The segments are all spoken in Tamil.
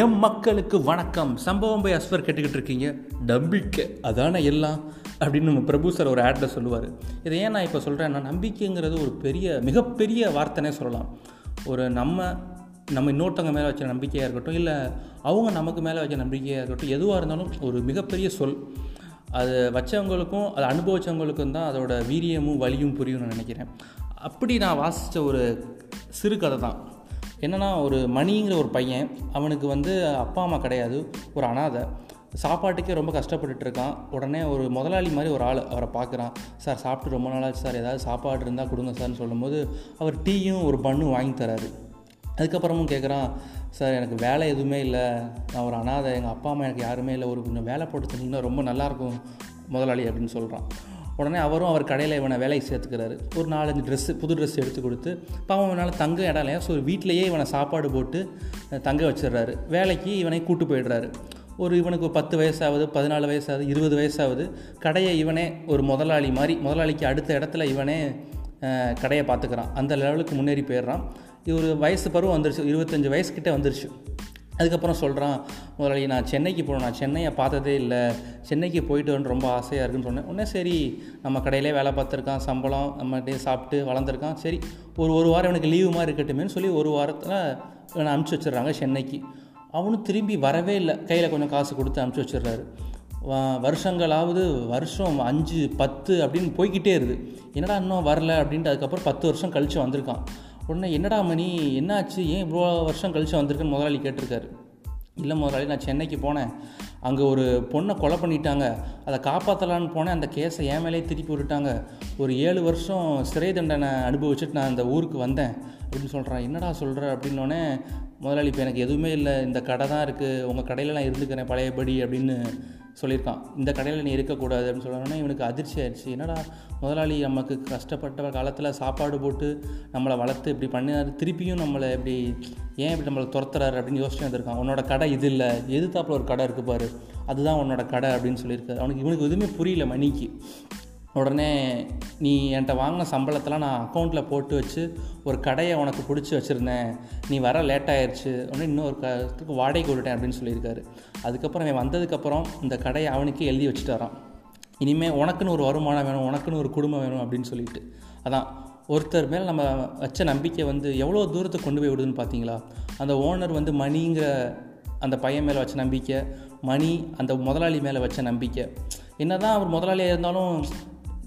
எம் மக்களுக்கு வணக்கம். சம்பவம் போய் அஸ்வர் கேட்டுக்கிட்டு இருக்கீங்க. நம்பிக்கை அதான எல்லாம்? அப்படின்னு நம்ம பிரபு சார் ஒரு ஆட்டில் சொல்லுவார். இதை ஏன் நான் இப்போ சொல்கிறேன்னா நம்பிக்கைங்கிறது ஒரு பெரிய மிகப்பெரிய வார்த்தைனே சொல்லலாம். ஒரு நம்ம நம்ம இன்னொருத்தவங்க மேலே வச்ச நம்பிக்கையாக இருக்கட்டும் இல்லை அவங்க நமக்கு மேலே வச்ச நம்பிக்கையாக இருக்கட்டும் எதுவாக இருந்தாலும் ஒரு மிகப்பெரிய சொல். அது வச்சவங்களுக்கும் அதை அனுபவித்தவங்களுக்கும் தான் அதோட வீரியமும் வலியும் புரியும் நான் நினைக்கிறேன். அப்படி நான் வாசித்த ஒரு சிறு கதை தான். என்னென்னா ஒரு மணிங்கிற ஒரு பையன் அவனுக்கு வந்து அப்பா அம்மா கிடையாது ஒரு அனாதை. சாப்பாட்டுக்கே ரொம்ப கஷ்டப்பட்டுட்டு இருக்கான். உடனே ஒரு முதலாளி மாதிரி ஒரு ஆள் அவரை பார்க்குறான். சார் சாப்பிட்டு ரொம்ப நாளாச்சு சார். ஏதாவது சாப்பாடு இருந்தால் கொடுங்க சார்னு சொல்லும்போது அவர் டீயும் ஒரு பண்ணும் வாங்கி தராரு. அதுக்கப்புறமும் கேட்குறான் சார் எனக்கு வேலை எதுவுமே இல்லை. நான் ஒரு அனாதை. எங்கள் அப்பா அம்மா எனக்கு யாருமே இல்லை. ஒரு கொஞ்சம் வேலை போட்டு தந்தீங்கன்னா ரொம்ப நல்லாயிருக்கும் முதலாளி அப்படின்னு சொல்கிறான் உடனே அவரும் அவர் கடையில் இவனை வேலைக்கு சேர்த்துக்கிறாரு. ஒரு நாலஞ்சு ட்ரெஸ்ஸு புது ட்ரெஸ் எடுத்து கொடுத்து பாவம் இவனால் தங்க இடம் இல்லையா? ஸோ வீட்டிலையே இவனை சாப்பாடு போட்டு தங்க வச்சிடுறாரு. வேலைக்கு இவனை கூட்டு போயிடுறாரு. ஒரு இவனுக்கு பத்து வயசாகுது பதினாலு வயசாகுது இருபது வயசாகுது கடையை இவனே ஒரு முதலாளி மாதிரி முதலாளிக்கு அடுத்த இடத்துல இவனே கடையை பார்த்துக்கிறான். அந்த லெவலுக்கு முன்னேறி போயிடுறான். இவர் வயசு பருவம் வந்துருச்சு. இருபத்தஞ்சி வயசுக்கிட்டே வந்துருச்சு. அதுக்கப்புறம் சொல்கிறான் முதலாளி நான் சென்னைக்கு போகணும். நான் சென்னையை பார்த்ததே இல்லை. சென்னைக்கு போயிட்டு வந்து ரொம்ப ஆசையாக இருக்குன்னு சொன்னேன். உடனே சரி நம்ம கடையிலே வேலை பார்த்துருக்கான். சம்பளம் நம்மகிட்டே சாப்பிட்டு வளர்ந்துருக்கான். சரி ஒரு ஒரு வாரம் எனக்கு லீவு மாதிரி இருக்கட்டுமேன்னு சொல்லி ஒரு வாரத்தில் இவனை அனுப்பிச்சி வச்சிடுறாங்க சென்னைக்கு. அவனும் திரும்பி வரவே இல்லை. கையில் கொஞ்சம் காசு கொடுத்து அனுப்பிச்சி வச்சிடுறாரு. வருஷங்களாவது வருஷம் அஞ்சு பத்து அப்படின்னு போய்க்கிட்டே இருக்குது. என்னடா இன்னும் வரல அப்படின்ட்டு அதுக்கப்புறம் பத்து வருஷம் கழித்து வந்திருக்கான். உடனே என்னடா மணி என்னாச்சு? ஏன் இவ்வளோ வருஷம் கழித்து வந்திருக்குன்னு முதலாளி கேட்டிருக்காரு. இல்லை முதலாளி நான் சென்னைக்கு போனேன். அங்கே ஒரு பொண்ணை கொலை பண்ணிட்டாங்க. அதை காப்பாற்றலான்னு போனேன். அந்த கேஸை ஏன் மேலேயே திருப்பி விட்டுட்டாங்க. ஒரு ஏழு வருஷம் சிறை தண்டனை அனுபவிச்சுட்டு நான் அந்த ஊருக்கு வந்தேன். அப்படின்னு சொல்கிறேன் என்னடா சொல்கிற அப்படின்னோடனே முதலாளி இப்போ எனக்கு எதுவுமே இல்லை. இந்த கடை தான் இருக்குது உங்கள் கடையில் நான் இருந்துக்கிறேன் பழையபடி அப்படின்னு சொல்லியிருக்கான் இந்த கடையில் நீ இருக்கக்கூடாது அப்படின்னு சொன்னோன்னே இவனுக்கு அதிர்ச்சி ஆயிடுச்சு. என்னடா முதலாளி நமக்கு கஷ்டப்பட்ட காலத்தில் சாப்பாடு போட்டு நம்மளை வளர்த்து இப்படி பண்ணினாரு திருப்பியும் நம்மளை இப்படி ஏன் இப்படி நம்மளை துரத்துறாரு அப்படின்னு யோசிச்சு வந்திருக்கான். உன்னோட கடை இது இல்லை எதிர்த்தாப்புல ஒரு கடை இருக்குது பாரு அதுதான் உன்னோட கடை அப்படின்னு சொல்லியிருக்காரு. அவனுக்கு இவனுக்கு எதுவுமே புரியல மணிக்கு. உடனே நீ என்கிட்ட வாங்கின சம்பளத்தெல்லாம் நான் அக்கௌண்ட்டில் போட்டு வச்சு ஒரு கடையை உனக்கு பிடிச்சி வச்சுருந்தேன். நீ வர லேட் ஆயிடுச்சு உடனே இன்னொரு கத்துக்கு வாடகைக்கு விட்டுட்டேன் அப்படின்னு சொல்லியிருக்காரு. அதுக்கப்புறம் அவன் வந்ததுக்கப்புறம் இந்த கடையை அவனுக்கே எழுதி வச்சுட்டு வரான். இனிமேல் உனக்குன்னு ஒரு வருமானம் வேணும் உனக்குன்னு ஒரு குடும்பம் வேணும் அப்படின்னு சொல்லிட்டு. அதான் ஒருத்தர் மேலே நம்ம வச்ச நம்பிக்கை வந்து எவ்வளோ தூரத்தை கொண்டு போய் விடுதுன்னு பார்த்தீங்களா? அந்த ஓனர் வந்து மணிங்கிற அந்த பையன் மேலே வச்ச நம்பிக்கை மணி அந்த முதலாளி மேலே வச்ச நம்பிக்கை. என்னதான் அவர் முதலாளியாக இருந்தாலும்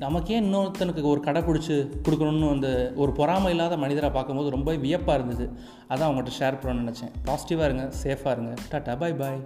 நமக்கே இன்னொருத்தனுக்கு ஒரு கடை பிடிச்சி கொடுக்கணும்னு அந்த ஒரு பொறாமை இல்லாத மனிதரை பார்க்கும்போது ரொம்ப வியப்பாக இருந்தது. அதான் அவங்கள்ட்ட ஷேர் பண்ணணும்னு நினச்சேன். பாசிட்டிவாக இருங்க சேஃபாக இருங்க. டாட்டா பாய் பாய்